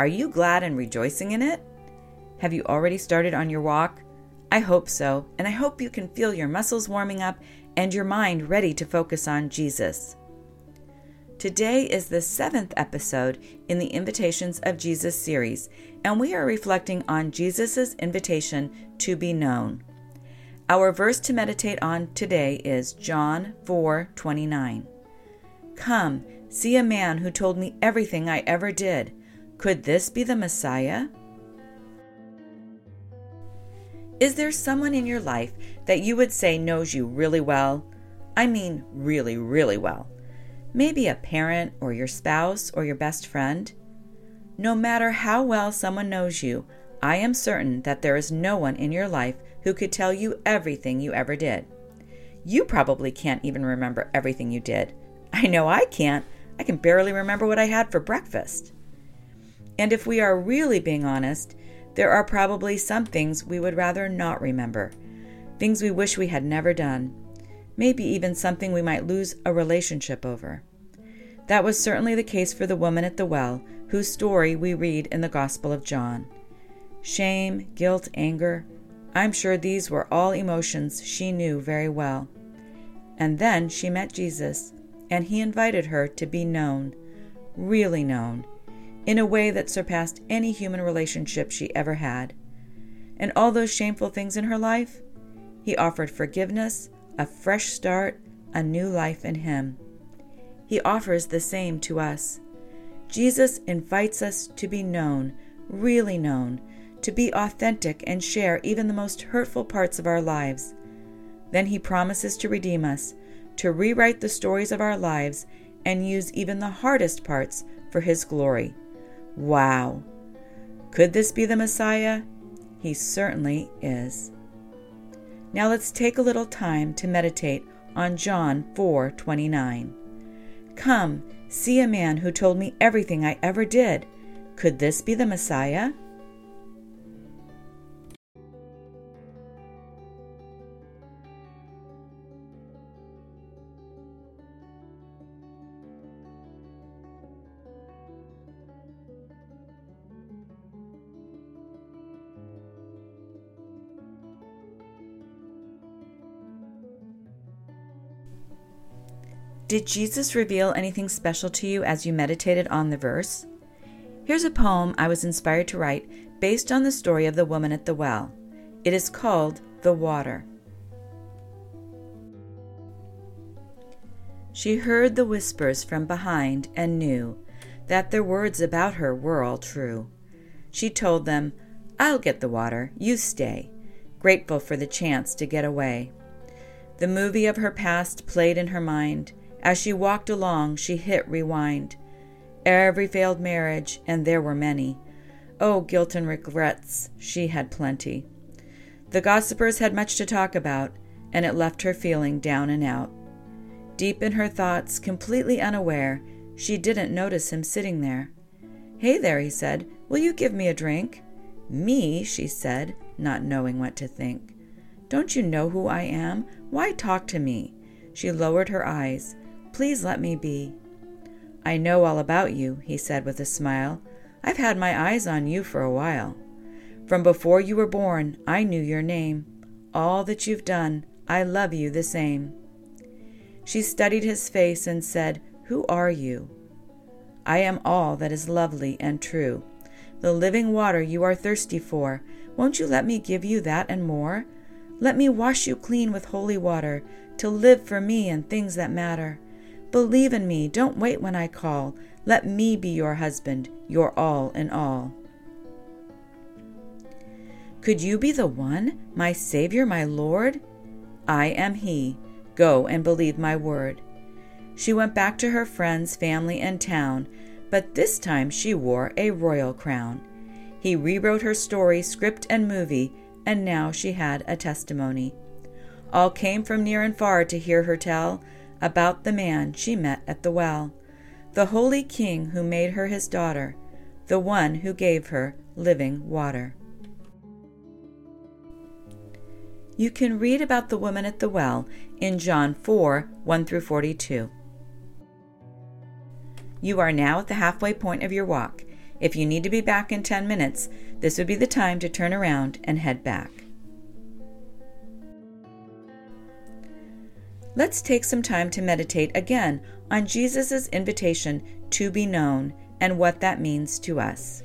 Are you glad and rejoicing in it? Have you already started on your walk? I hope so, and I hope you can feel your muscles warming up and your mind ready to focus on Jesus. Today is the seventh episode in the Invitations of Jesus series, and we are reflecting on Jesus' invitation to be known. Our verse to meditate on today is John 4 29. Come, see a man who told me everything I ever did. Could this be the Messiah? Is there someone in your life that you would say knows you really well? I mean, really, really well. Maybe a parent or your spouse or your best friend. No matter how well someone knows you, I am certain that there is no one in your life who could tell you everything you ever did. You probably can't even remember everything you did. I know I can't. I can barely remember what I had for breakfast. And if we are really being honest, there are probably some things we would rather not remember, things we wish we had never done, maybe even something we might lose a relationship over. That was certainly the case for the woman at the well, whose story we read in the Gospel of John. Shame, guilt, anger, I'm sure these were all emotions she knew very well. And then she met Jesus, and he invited her to be known, really known, in a way that surpassed any human relationship she ever had. And all those shameful things in her life, he offered forgiveness, a fresh start, a new life in him. He offers the same to us. Jesus invites us to be known, really known, to be authentic and share even the most hurtful parts of our lives. Then he promises to redeem us, to rewrite the stories of our lives, and use even the hardest parts for his glory. Wow. Could this be the Messiah? He certainly is. Now let's take a little time to meditate on John 4:29. Come, see a man who told me everything I ever did. Could this be the Messiah? Did Jesus reveal anything special to you as you meditated on the verse? Here's a poem I was inspired to write based on the story of the woman at the well. It is called The Water. She heard the whispers from behind and knew that their words about her were all true. She told them, I'll get the water, you stay, grateful for the chance to get away. The movie of her past played in her mind as she walked along, she hit rewind. Every failed marriage, and there were many. Oh, guilt and regrets, she had plenty. The gossipers had much to talk about, and it left her feeling down and out. Deep in her thoughts, completely unaware, she didn't notice him sitting there. Hey there, he said, will you give me a drink? Me, she said, not knowing what to think. Don't you know who I am? Why talk to me? She lowered her eyes. Please let me be. I know all about you, he said with a smile. I've had my eyes on you for a while. From before you were born, I knew your name. All that you've done, I love you the same. She studied his face and said, Who are you? I am all that is lovely and true. The living water you are thirsty for. Won't you let me give you that and more? Let me wash you clean with holy water, to live for me and things that matter. Believe in me. Don't wait when I call. Let me be your husband, your all in all. Could you be the one, my Savior, my Lord? I am He. Go and believe my word. She went back to her friends, family, and town, but this time she wore a royal crown. He rewrote her story, script, and movie, and now she had a testimony. All came from near and far to hear her tell about the man she met at the well, the holy king who made her his daughter, the one who gave her living water. You can read about the woman at the well in John 4 1 through 42. You are now at the halfway point of your walk. If you need to be back in 10 minutes, this would be the time to turn around and head back. Let's take some time to meditate again on Jesus' invitation to be known and what that means to us.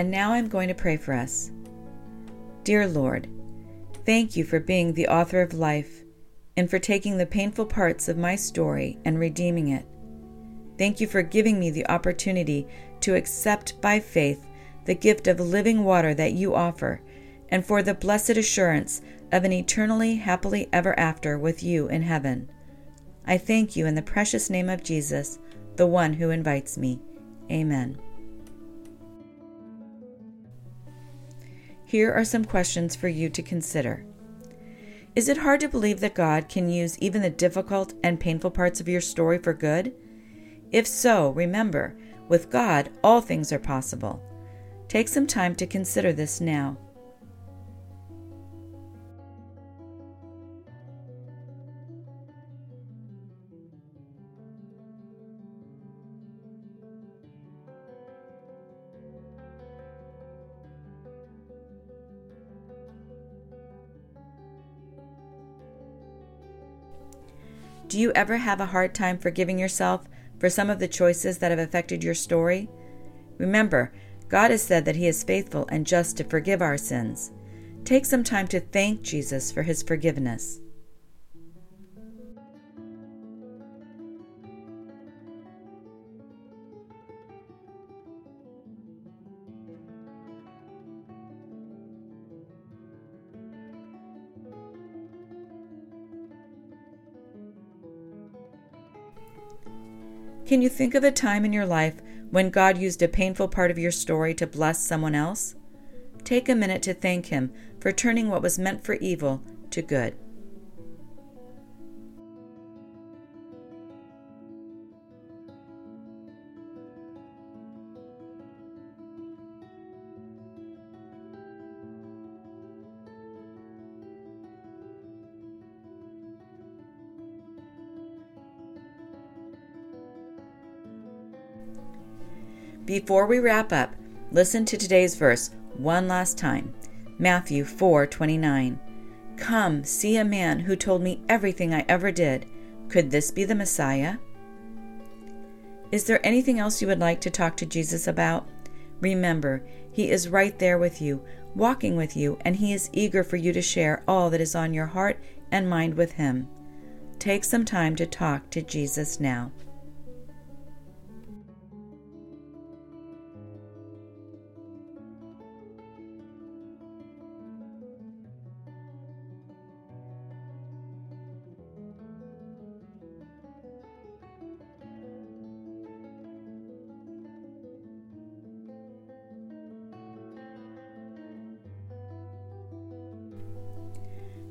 And now I'm going to pray for us. Dear Lord, thank you for being the author of life and for taking the painful parts of my story and redeeming it. Thank you for giving me the opportunity to accept by faith the gift of living water that you offer, and for the blessed assurance of an eternally happily ever after with you in heaven. I thank you in the precious name of Jesus, the one who invites me. Amen. Here are some questions for you to consider. Is it hard to believe that God can use even the difficult and painful parts of your story for good? If so, remember, with God, all things are possible. Take some time to consider this now. Do you ever have a hard time forgiving yourself for some of the choices that have affected your story? Remember, God has said that He is faithful and just to forgive our sins. Take some time to thank Jesus for His forgiveness. Can you think of a time in your life when God used a painful part of your story to bless someone else? Take a minute to thank Him for turning what was meant for evil to good. Before we wrap up, listen to today's verse one last time. Matthew 4:29. Come, see a man who told me everything I ever did. Could this be the Messiah? Is there anything else you would like to talk to Jesus about? Remember, he is right there with you, walking with you, and he is eager for you to share all that is on your heart and mind with him. Take some time to talk to Jesus now.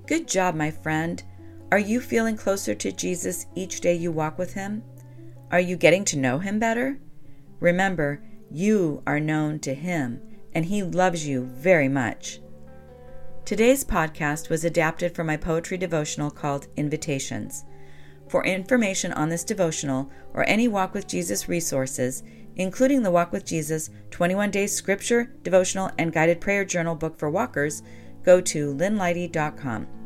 Good job, my friend. Are you feeling closer to Jesus each day you walk with Him? Are you getting to know Him better? Remember, you are known to Him, and He loves you very much. Today's podcast was adapted from my poetry devotional called Invitations. For information on this devotional or any Walk with Jesus resources, including the Walk with Jesus 21 Days Scripture, Devotional, and Guided Prayer Journal book for walkers, go to lynneleite.com.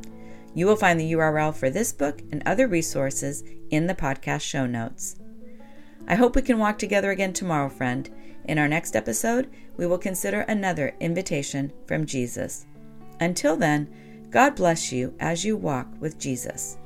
You will find the URL for this book and other resources in the podcast show notes. I hope we can walk together again tomorrow, friend. In our next episode, we will consider another invitation from Jesus. Until then, God bless you as you walk with Jesus.